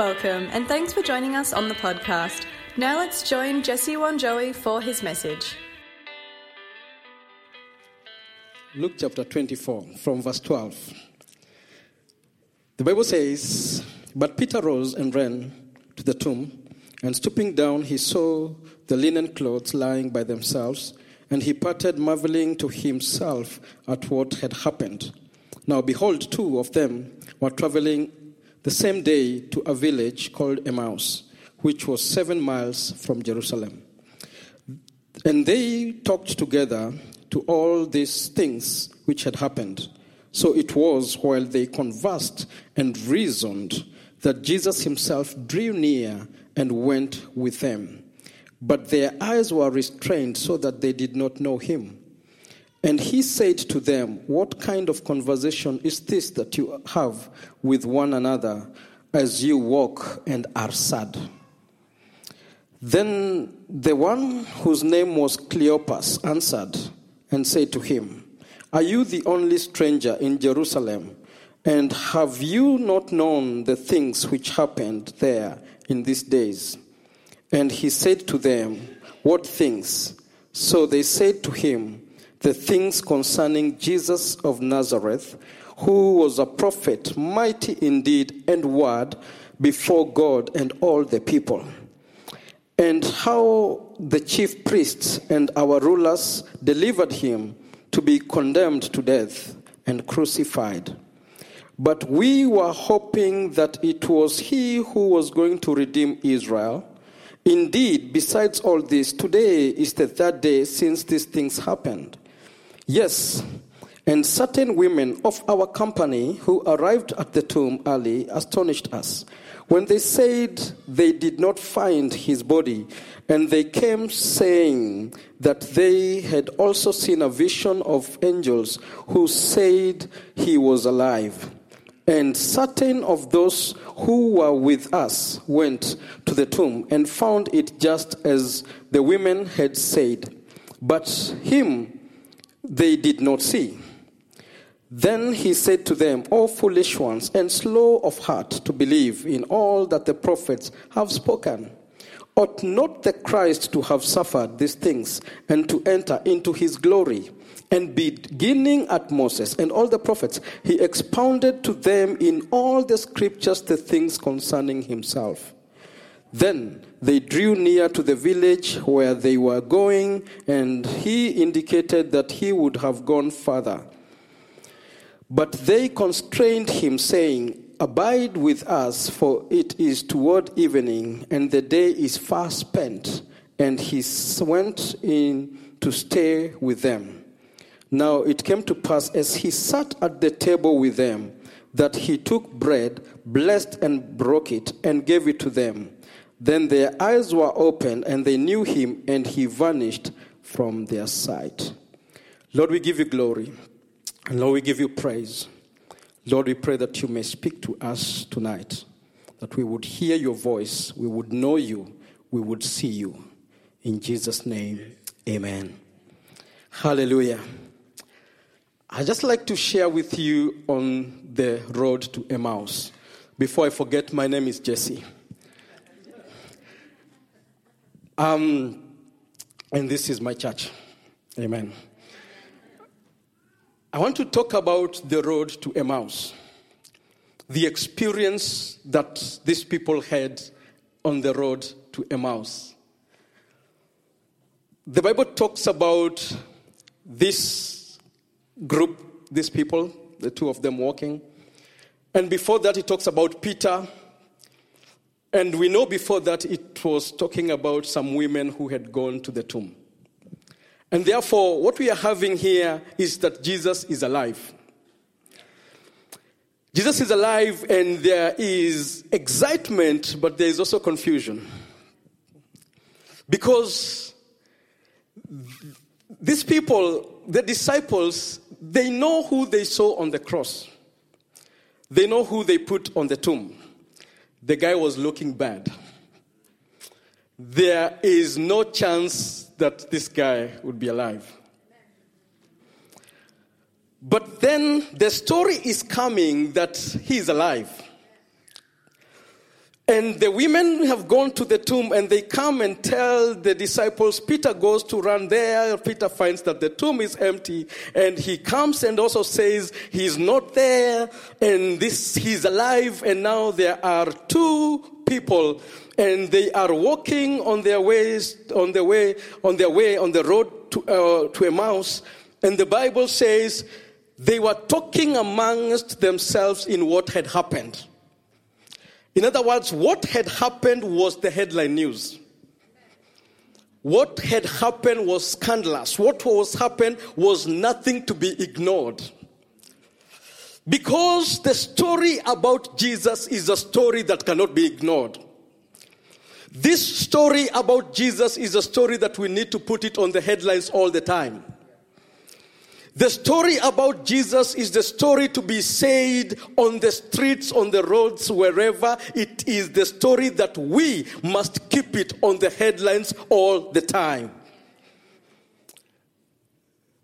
Welcome, and thanks for joining us on the podcast. Now let's join Jesse Wanjoey for his message. Luke chapter 24, from verse 12. The Bible says, But Peter rose and ran to the tomb, and stooping down, he saw the linen clothes lying by themselves, and he parted, marveling to himself at what had happened. Now, behold, two of them were traveling the same day to a village called Emmaus, which was seven miles from Jerusalem. And they talked together to all these things which had happened. So it was while they conversed and reasoned that Jesus himself drew near and went with them. But their eyes were restrained so that they did not know him. And he said to them, What kind of conversation is this that you have with one another as you walk and are sad? Then the one whose name was Cleopas answered and said to him, Are you the only stranger in Jerusalem? And have you not known the things which happened there in these days? And he said to them, What things? So they said to him, The things concerning Jesus of Nazareth, who was a prophet, mighty indeed and word before God and all the people and how the chief priests and our rulers delivered him to be condemned to death and crucified. But we were hoping that it was he who was going to redeem Israel. Indeed, besides all this, today is the third day since these things happened. Yes, and certain women of our company who arrived at the tomb early astonished us when they said they did not find his body, and they came saying that they had also seen a vision of angels who said he was alive. And certain of those who were with us went to the tomb and found it just as the women had said, but him they did not see. Then he said to them, O foolish ones, and slow of heart to believe in all that the prophets have spoken. Ought not the Christ to have suffered these things and to enter into his glory? And beginning at Moses and all the prophets, he expounded to them in all the scriptures the things concerning himself. Then they drew near to the village where they were going, and he indicated that he would have gone further. But they constrained him, saying, Abide with us, for it is toward evening, and the day is far spent. And he went in to stay with them. Now it came to pass, as he sat at the table with them, that he took bread, blessed and broke it, and gave it to them. Then their eyes were opened, and they knew him, and he vanished from their sight. Lord, we give you glory. And Lord, we give you praise. Lord, we pray that you may speak to us tonight, that we would hear your voice, we would know you, we would see you. In Jesus' name, amen. Hallelujah. I'd just like to share with you on the road to Emmaus. Before I forget, my name is Jesse. Um, and this is my church. Amen. I want to talk about the road to Emmaus, the experience that these people had on the road to Emmaus. The Bible talks about this group, these people, the two of them walking. And before that, it talks about Peter. And we know before that it was talking about some women who had gone to the tomb. And therefore, what we are having here is that Jesus is alive. Jesus is alive, and there is excitement, but there is also confusion. Because these people, the disciples, they know who they saw on the cross, they know who they put on the tomb. The guy was looking bad. There is no chance that this guy would be alive. But then the story is coming that he is alive. And the women have gone to the tomb and they come and tell the disciples. Peter goes to run there. Peter finds that the tomb is empty. And he comes and also says he's not there and this, he's alive. And now there are two people and they are walking on their ways, on their way, on their way, on the road to, uh, to Emmaus. And the Bible says they were talking amongst themselves in what had happened. In other words, what had happened was the headline news. What had happened was scandalous. What was happened was nothing to be ignored. Because the story about Jesus is a story that cannot be ignored. This story about Jesus is a story that we need to put it on the headlines all the time. The story about Jesus is the story to be said on the streets, on the roads, wherever. It is the story that we must keep it on the headlines all the time.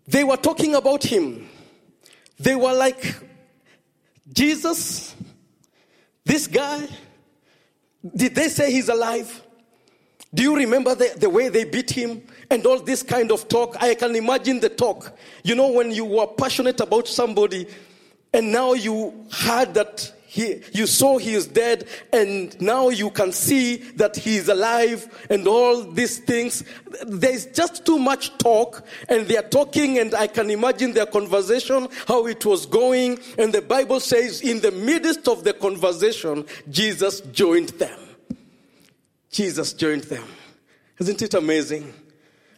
They were talking about him. They were like, Jesus, this guy, did they say he's alive? Do you remember the, the way they beat him? and all this kind of talk. I can imagine the talk. You know, when you were passionate about somebody and now you heard that he, you saw he is dead and now you can see that he is alive and all these things. There's just too much talk and they are talking and I can imagine their conversation, how it was going. And the Bible says in the midst of the conversation, Jesus joined them. Jesus joined them. Isn't it amazing?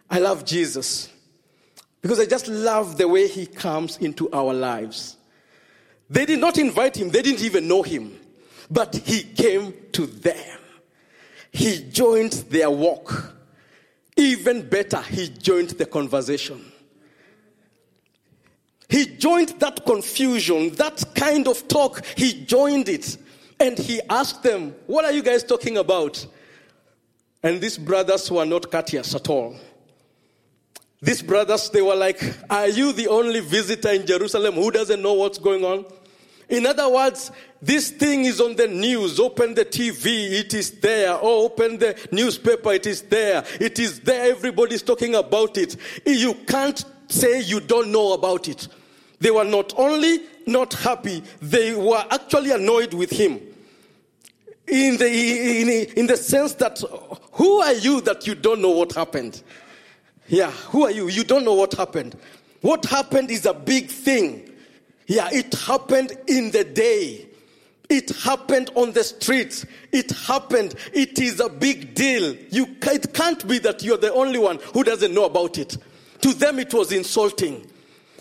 I love Jesus because I just love the way he comes into our lives. They did not invite him, they didn't even know him, but he came to them. He joined their walk. Even better, he joined the conversation. He joined that confusion, that kind of talk, he joined it. And he asked them, What are you guys talking about? And these brothers were not courteous at all. These brothers, they were like, Are you the only visitor in Jerusalem who doesn't know what's going on? In other words, this thing is on the news. Open the TV, it is there. Or open the newspaper, it is there. It is there. Everybody's talking about it. You can't say you don't know about it. They were not only not happy, they were actually annoyed with him. In the, in, in the sense that, who are you that you don't know what happened? Yeah, who are you? You don't know what happened. What happened is a big thing. Yeah, it happened in the day. It happened on the streets. It happened. It is a big deal. You, it can't be that you're the only one who doesn't know about it. To them, it was insulting.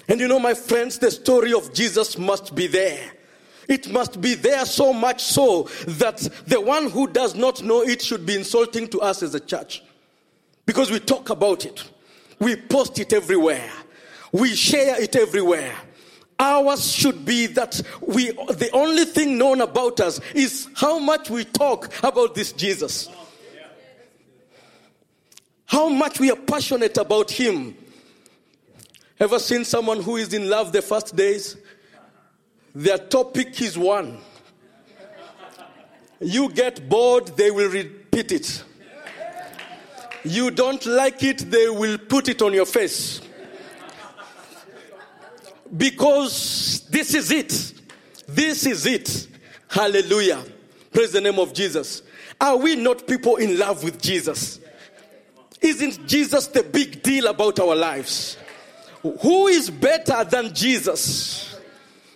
And you know, my friends, the story of Jesus must be there. It must be there so much so that the one who does not know it should be insulting to us as a church. Because we talk about it. We post it everywhere. We share it everywhere. Ours should be that we, the only thing known about us is how much we talk about this Jesus. How much we are passionate about Him. Ever seen someone who is in love the first days? Their topic is one. You get bored, they will repeat it. You don't like it, they will put it on your face. Because this is it. This is it. Hallelujah. Praise the name of Jesus. Are we not people in love with Jesus? Isn't Jesus the big deal about our lives? Who is better than Jesus?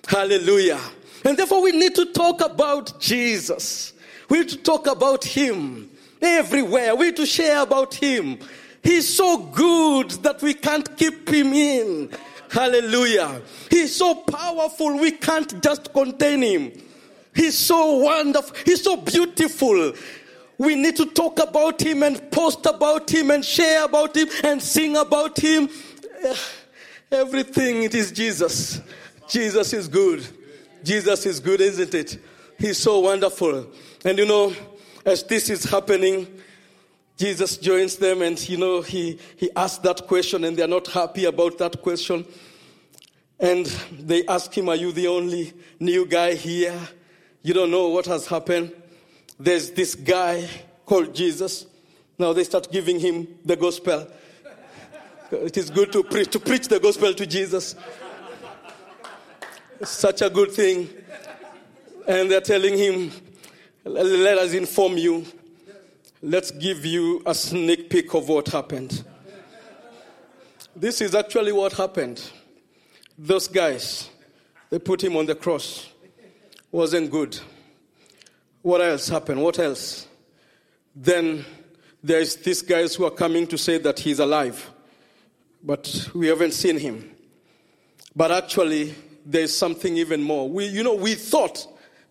Hallelujah. And therefore, we need to talk about Jesus. We need to talk about Him everywhere. We need to share about Him. He's so good that we can't keep Him in. Hallelujah. He's so powerful, we can't just contain Him. He's so wonderful. He's so beautiful. We need to talk about Him and post about Him and share about Him and sing about Him. Everything, it is Jesus. Jesus is good. Jesus is good, isn't it? He's so wonderful. And you know, as this is happening, Jesus joins them and, you know, he, he asks that question and they're not happy about that question. And they ask him, Are you the only new guy here? You don't know what has happened. there's this guy called Jesus. Now they start giving him the gospel. It is good to, pre- to preach the gospel to Jesus. Such a good thing. And they're telling him, let us inform you. Let's give you a sneak peek of what happened. This is actually what happened. Those guys, they put him on the cross. Wasn't good. What else happened? What else? Then there's these guys who are coming to say that he's alive, but we haven't seen him. But actually, there's something even more. We, you know, we thought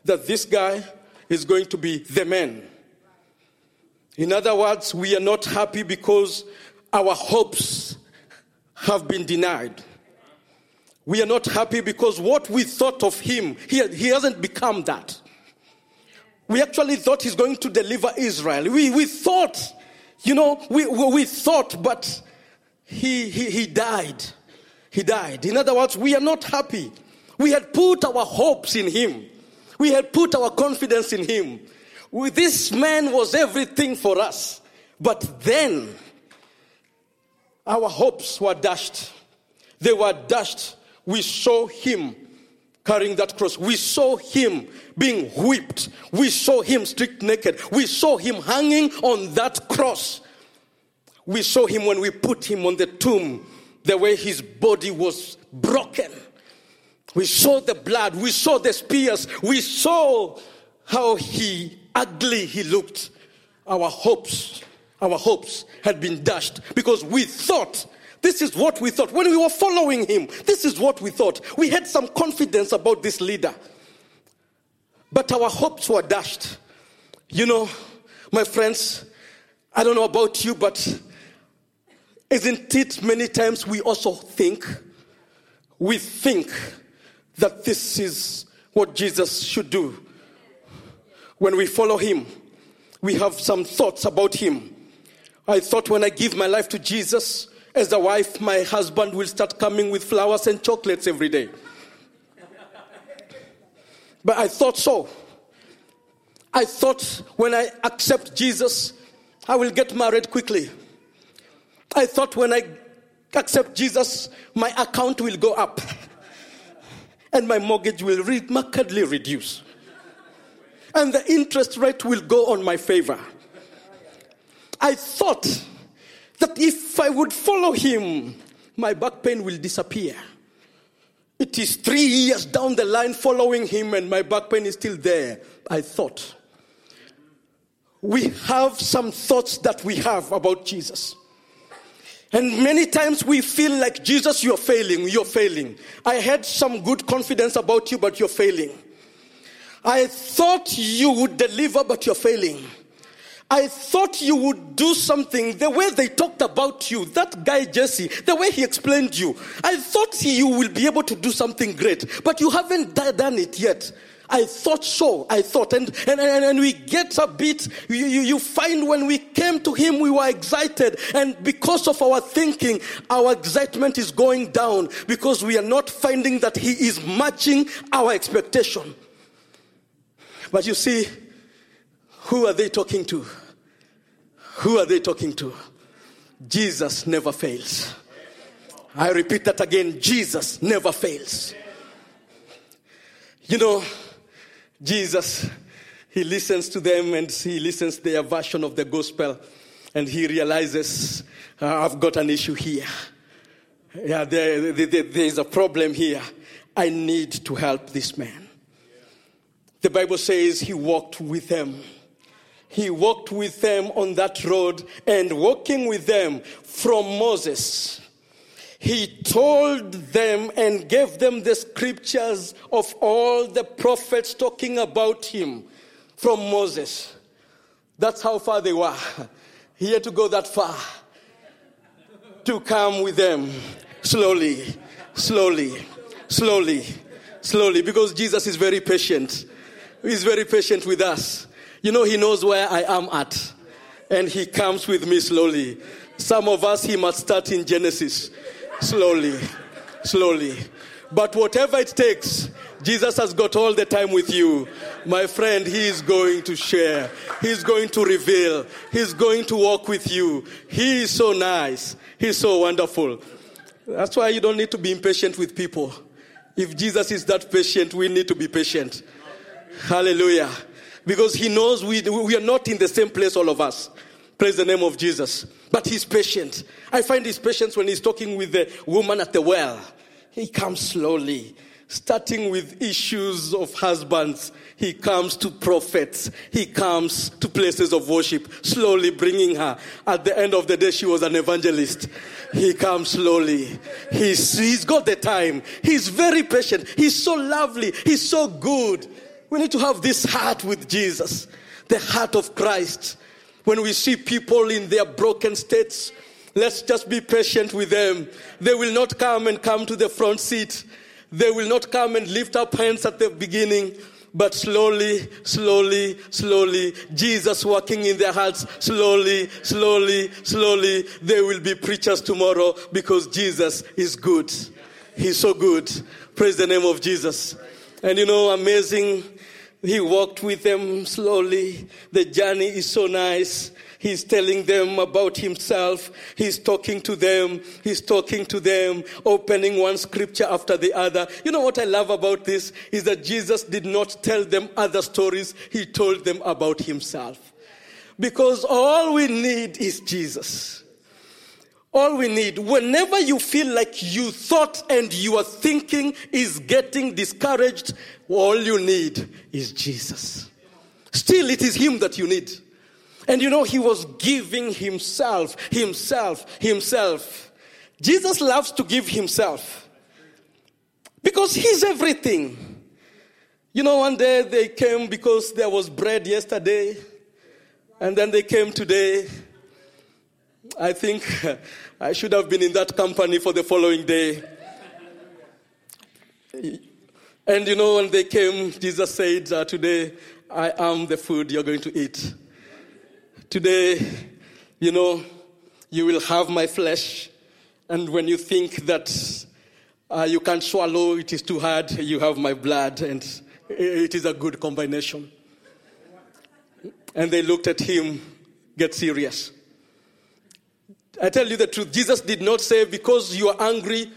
that this guy is going to be the man. In other words, we are not happy because our hopes have been denied. We are not happy because what we thought of him, he, he hasn't become that. We actually thought he's going to deliver Israel. We, we thought, you know, we, we thought, but he, he, he died. He died. In other words, we are not happy. We had put our hopes in him. We had put our confidence in him. We, this man was everything for us. But then, our hopes were dashed. They were dashed. We saw him carrying that cross. We saw him being whipped. We saw him stripped naked. We saw him hanging on that cross. We saw him when we put him on the tomb, the way his body was broken. We saw the blood. We saw the spears. We saw how he ugly he looked. Our hopes, our hopes had been dashed because we thought this is what we thought. When we were following him, this is what we thought. We had some confidence about this leader. But our hopes were dashed. You know, my friends, I don't know about you, but isn't it many times we also think, we think that this is what Jesus should do. When we follow him, we have some thoughts about him. I thought when I give my life to Jesus, as a wife, my husband will start coming with flowers and chocolates every day. But I thought so. I thought when I accept Jesus, I will get married quickly. I thought when I accept Jesus, my account will go up and my mortgage will re- markedly reduce. And the interest rate will go on my favor. I thought that if I would follow him, my back pain will disappear. It is three years down the line following him, and my back pain is still there. I thought. We have some thoughts that we have about Jesus. And many times we feel like, Jesus, you're failing, you're failing. I had some good confidence about you, but you're failing. I thought you would deliver, but you're failing. I thought you would do something the way they talked about you, that guy Jesse, the way he explained you. I thought you will be able to do something great, but you haven't done it yet. I thought so. I thought. And, and, and, and we get a bit, you, you, you find when we came to him, we were excited. And because of our thinking, our excitement is going down because we are not finding that he is matching our expectation. But you see, who are they talking to? Who are they talking to? Jesus never fails. I repeat that again Jesus never fails. You know, Jesus, he listens to them and he listens to their version of the gospel and he realizes, uh, I've got an issue here. Yeah, there, there, there is a problem here. I need to help this man. The Bible says he walked with them he walked with them on that road and walking with them from Moses. He told them and gave them the scriptures of all the prophets talking about him from Moses. That's how far they were. He had to go that far to come with them slowly, slowly, slowly, slowly, because Jesus is very patient. He's very patient with us. You know, He knows where I am at. And He comes with me slowly. Some of us, He must start in Genesis. Slowly, slowly. But whatever it takes, Jesus has got all the time with you. My friend, He is going to share. He's going to reveal. He's going to walk with you. He is so nice. He's so wonderful. That's why you don't need to be impatient with people. If Jesus is that patient, we need to be patient. Hallelujah. Because He knows we, we are not in the same place, all of us. Praise the name of Jesus. But He's patient. I find His patience when He's talking with the woman at the well. He comes slowly starting with issues of husbands. He comes to prophets. He comes to places of worship, slowly bringing her. At the end of the day, she was an evangelist. He comes slowly. He's, he's got the time. He's very patient. He's so lovely. He's so good. We need to have this heart with Jesus, the heart of Christ. When we see people in their broken states, let's just be patient with them. They will not come and come to the front seat they will not come and lift up hands at the beginning, but slowly, slowly, slowly, Jesus working in their hearts, slowly, slowly, slowly, they will be preachers tomorrow because Jesus is good. He's so good. Praise the name of Jesus. And you know, amazing. He walked with them slowly. The journey is so nice. He's telling them about himself. He's talking to them. He's talking to them, opening one scripture after the other. You know what I love about this is that Jesus did not tell them other stories. He told them about himself. Because all we need is Jesus. All we need, whenever you feel like you thought and your thinking is getting discouraged, all you need is Jesus. Still, it is Him that you need. And you know, he was giving himself, himself, himself. Jesus loves to give himself because he's everything. You know, one day they came because there was bread yesterday, and then they came today. I think I should have been in that company for the following day. And you know, when they came, Jesus said, uh, Today I am the food you're going to eat. Today, you know, you will have my flesh, and when you think that uh, you can't swallow, it is too hard, you have my blood, and it is a good combination. And they looked at him, get serious. I tell you the truth, Jesus did not say, because you are angry,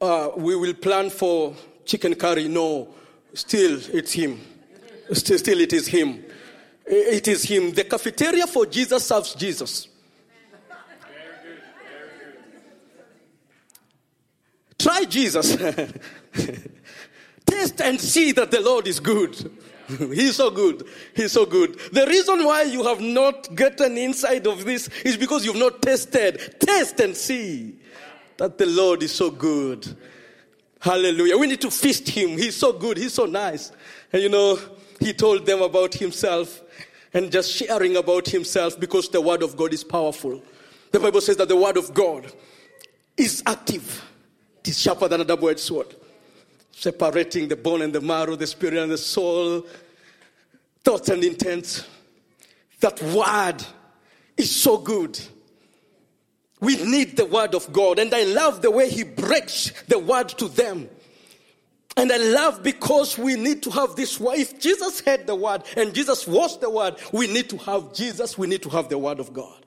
uh, we will plan for chicken curry. No, still it's him. Still, still it is him. It is him. The cafeteria for Jesus serves Jesus. Try Jesus. Taste and see that the Lord is good. He's so good. He's so good. The reason why you have not gotten inside of this is because you've not tested. Taste and see that the Lord is so good. Hallelujah. We need to feast him. He's so good. He's so nice. And you know, he told them about himself and just sharing about himself because the word of God is powerful. The Bible says that the word of God is active. It is sharper than a double-edged sword, separating the bone and the marrow, the spirit and the soul, thoughts and intents. That word is so good. We need the word of God. And I love the way he breaks the word to them. And I love because we need to have this word. If Jesus had the word and Jesus was the word, we need to have Jesus, we need to have the word of God.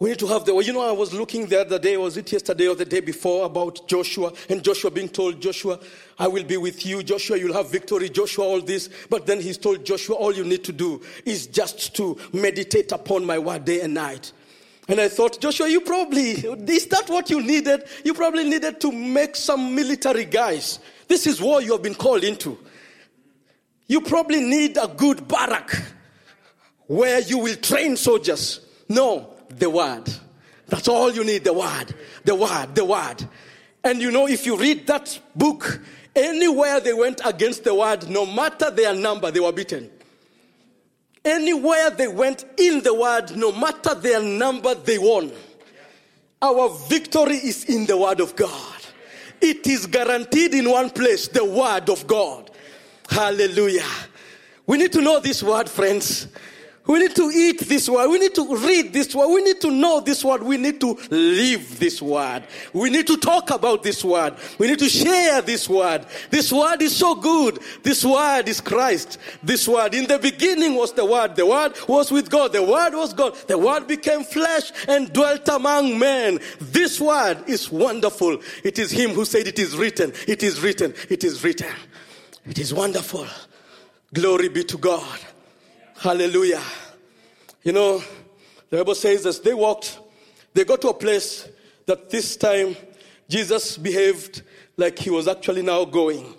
We need to have the word. You know, I was looking the other day, was it yesterday or the day before, about Joshua, and Joshua being told, Joshua, I will be with you. Joshua, you'll have victory. Joshua, all this. But then he's told Joshua, all you need to do is just to meditate upon my word day and night. And I thought, Joshua, you probably, is that what you needed? You probably needed to make some military guys. This is war you have been called into. You probably need a good barrack where you will train soldiers. No, the word. That's all you need the word, the word, the word. And you know, if you read that book, anywhere they went against the word, no matter their number, they were beaten. Anywhere they went in the word, no matter their number, they won. Our victory is in the word of God. It is guaranteed in one place, the word of God. Hallelujah. We need to know this word, friends. We need to eat this word. We need to read this word. We need to know this word. We need to live this word. We need to talk about this word. We need to share this word. This word is so good. This word is Christ. This word. In the beginning was the word. The word was with God. The word was God. The word became flesh and dwelt among men. This word is wonderful. It is Him who said it is written. It is written. It is written. It is wonderful. Glory be to God. Hallelujah. You know, the Bible says as they walked, they got to a place that this time Jesus behaved like he was actually now going.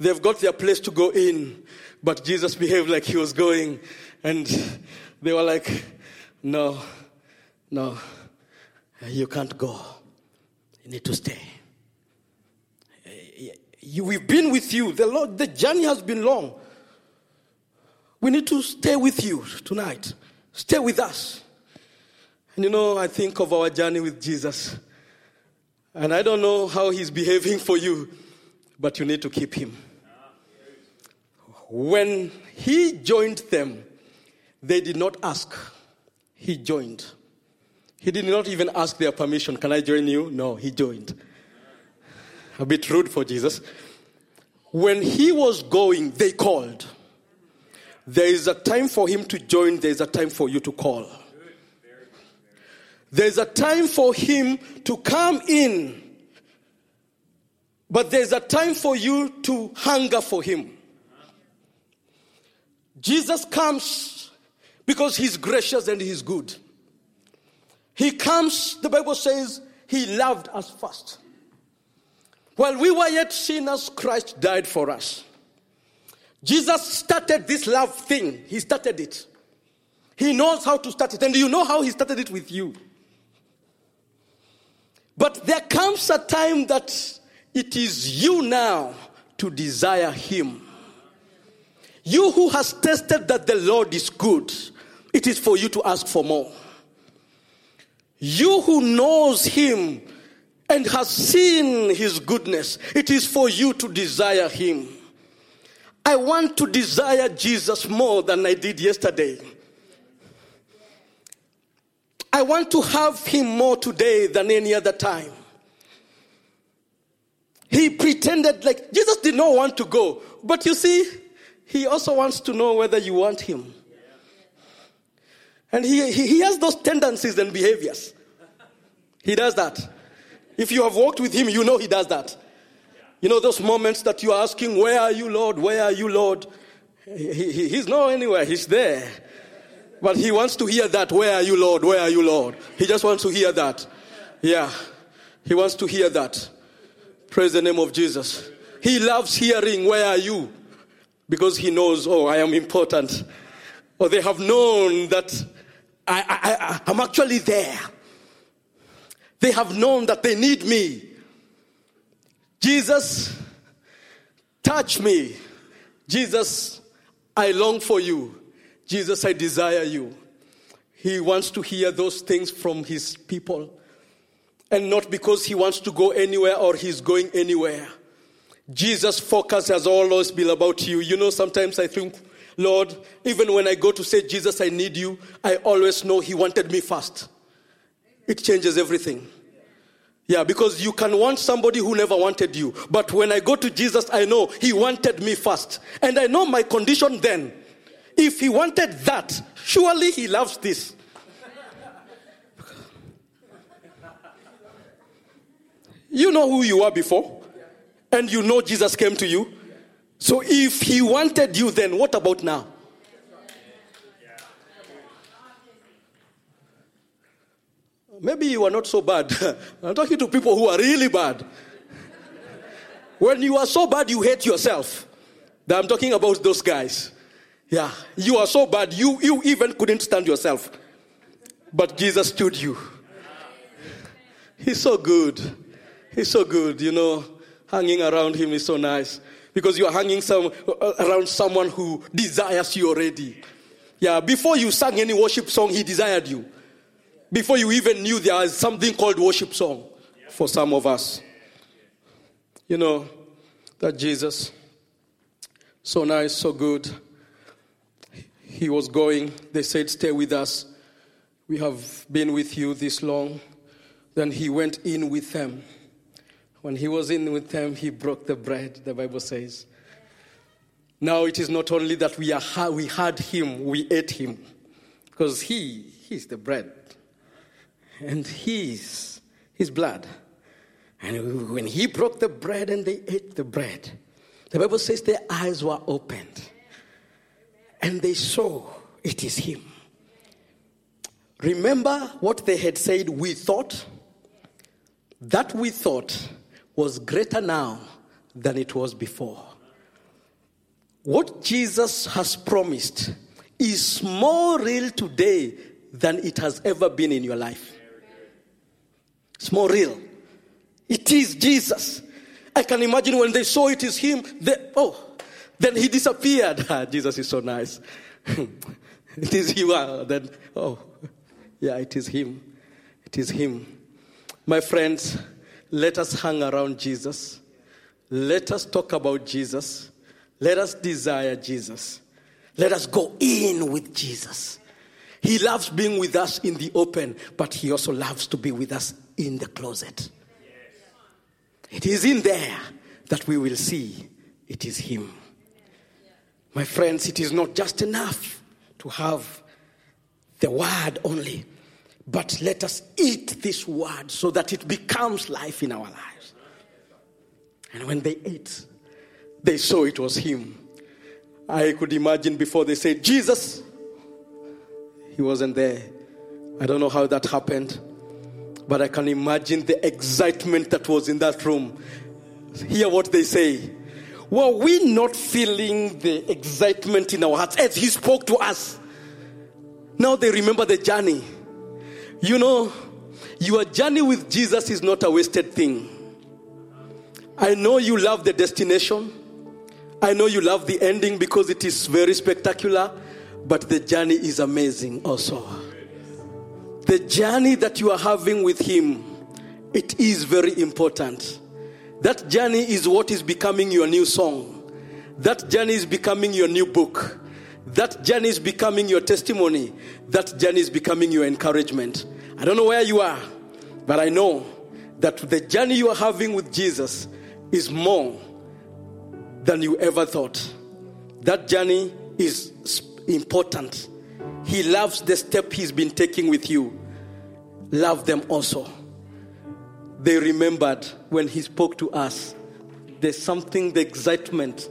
They've got their place to go in, but Jesus behaved like he was going. And they were like, no, no, you can't go. You need to stay. You, we've been with you. The, Lord, the journey has been long. We need to stay with you tonight. Stay with us. And you know, I think of our journey with Jesus. And I don't know how he's behaving for you, but you need to keep him. When he joined them, they did not ask. He joined. He did not even ask their permission. Can I join you? No, he joined. A bit rude for Jesus. When he was going, they called. There is a time for him to join, there is a time for you to call. There's a time for him to come in, but there's a time for you to hunger for him. Jesus comes because he's gracious and he's good. He comes, the Bible says, he loved us first. While we were yet sinners, Christ died for us. Jesus started this love thing. He started it. He knows how to start it. And you know how he started it with you. But there comes a time that it is you now to desire him. You who has tested that the Lord is good, it is for you to ask for more. You who knows him and has seen his goodness, it is for you to desire him. I want to desire Jesus more than I did yesterday. I want to have him more today than any other time. He pretended like Jesus did not want to go, but you see, he also wants to know whether you want him. And he, he, he has those tendencies and behaviors. He does that. If you have walked with him, you know he does that. You know those moments that you are asking, Where are you, Lord? Where are you, Lord? He, he, he's not anywhere, he's there. But he wants to hear that, Where are you, Lord? Where are you, Lord? He just wants to hear that. Yeah, he wants to hear that. Praise the name of Jesus. He loves hearing, Where are you? Because he knows, Oh, I am important. Or they have known that I, I, I, I'm actually there. They have known that they need me. Jesus, touch me. Jesus, I long for you. Jesus, I desire you. He wants to hear those things from his people. And not because he wants to go anywhere or he's going anywhere. Jesus' focus has always been about you. You know, sometimes I think, Lord, even when I go to say, Jesus, I need you, I always know he wanted me first. It changes everything. Yeah, because you can want somebody who never wanted you. But when I go to Jesus, I know He wanted me first. And I know my condition then. If He wanted that, surely He loves this. You know who you were before, and you know Jesus came to you. So if He wanted you, then what about now? Maybe you are not so bad. I'm talking to people who are really bad. When you are so bad, you hate yourself. I'm talking about those guys. Yeah, you are so bad, you, you even couldn't stand yourself. But Jesus stood you. He's so good. He's so good, you know. Hanging around him is so nice because you are hanging some, uh, around someone who desires you already. Yeah, before you sang any worship song, he desired you before you even knew there was something called worship song for some of us. You know, that Jesus, so nice, so good. He he was going, they said, Stay with us. We have been with you this long. Then he went in with them. When he was in with them, he broke the bread, the Bible says. Now it is not only that we, are, we had him, we ate him. Because he, he's the bread. And he's his blood. And when he broke the bread and they ate the bread, the Bible says their eyes were opened. And they saw it is him. Remember what they had said, we thought? That we thought was greater now than it was before. What Jesus has promised is more real today than it has ever been in your life. It's more real. It is Jesus. I can imagine when they saw it is him, they, oh, then he disappeared. Ah, Jesus is so nice. it is you. Ah, then, oh, yeah, it is him. It is him. My friends, let us hang around Jesus. Let us talk about Jesus. Let us desire Jesus. Let us go in with Jesus. He loves being with us in the open, but He also loves to be with us in the closet. It is in there that we will see it is Him. My friends, it is not just enough to have the word only, but let us eat this word so that it becomes life in our lives. And when they ate, they saw it was him. I could imagine before they said, Jesus, he wasn't there. I don't know how that happened, but I can imagine the excitement that was in that room. Hear what they say. Were we not feeling the excitement in our hearts as he spoke to us? Now they remember the journey. You know, your journey with Jesus is not a wasted thing. I know you love the destination. I know you love the ending because it is very spectacular, but the journey is amazing also. The journey that you are having with Him, it is very important. That journey is what is becoming your new song. That journey is becoming your new book. That journey is becoming your testimony. That journey is becoming your encouragement. I don't know where you are, but I know that the journey you are having with Jesus is more than you ever thought. That journey is important. He loves the step he's been taking with you. Love them also. They remembered when he spoke to us. There's something, the excitement.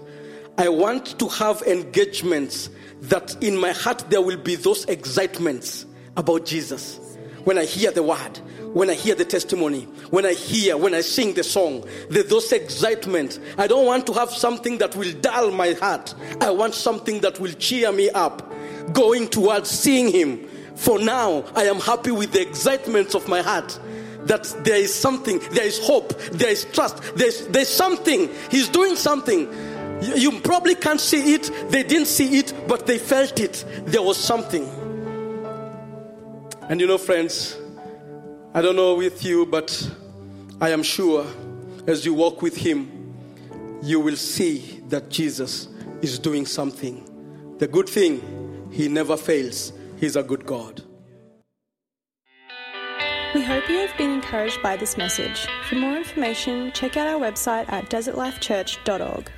I want to have engagements that in my heart there will be those excitements about Jesus. When I hear the word, when I hear the testimony, when I hear, when I sing the song, the, those excitement. I don't want to have something that will dull my heart. I want something that will cheer me up, going towards seeing Him. For now, I am happy with the excitements of my heart. That there is something, there is hope, there is trust, there's, there's something. He's doing something. You, you probably can't see it, they didn't see it, but they felt it. There was something. And you know, friends, I don't know with you, but I am sure as you walk with Him, you will see that Jesus is doing something. The good thing, He never fails. He's a good God. We hope you have been encouraged by this message. For more information, check out our website at desertlifechurch.org.